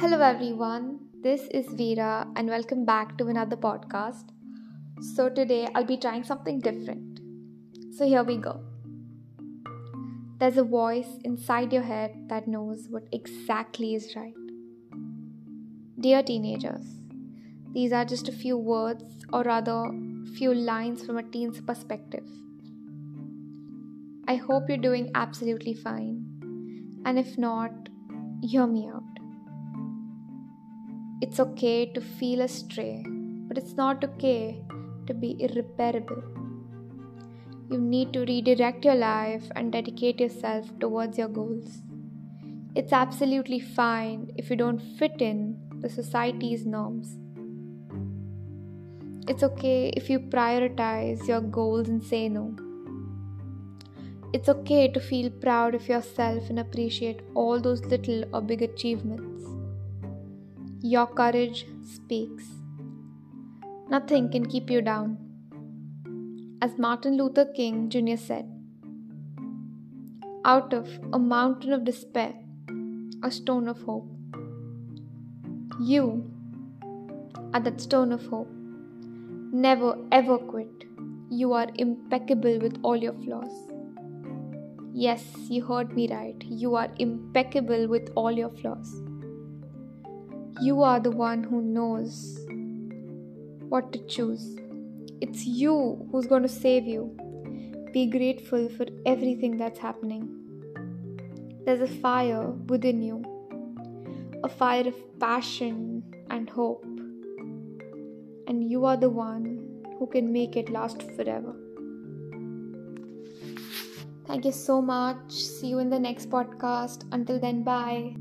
Hello, everyone. This is Veera, and welcome back to another podcast. So, today I'll be trying something different. So, here we go. There's a voice inside your head that knows what exactly is right. Dear teenagers, these are just a few words, or rather, few lines from a teen's perspective. I hope you're doing absolutely fine. And if not, hear me out. It's okay to feel astray, but it's not okay to be irreparable. You need to redirect your life and dedicate yourself towards your goals. It's absolutely fine if you don't fit in the society's norms. It's okay if you prioritize your goals and say no. It's okay to feel proud of yourself and appreciate all those little or big achievements. Your courage speaks. Nothing can keep you down. As Martin Luther King Jr. said, out of a mountain of despair, a stone of hope. You are that stone of hope. Never ever quit. You are impeccable with all your flaws. Yes, you heard me right. You are impeccable with all your flaws. You are the one who knows what to choose. It's you who's going to save you. Be grateful for everything that's happening. There's a fire within you, a fire of passion and hope. And you are the one who can make it last forever. Thank you so much. See you in the next podcast. Until then, bye.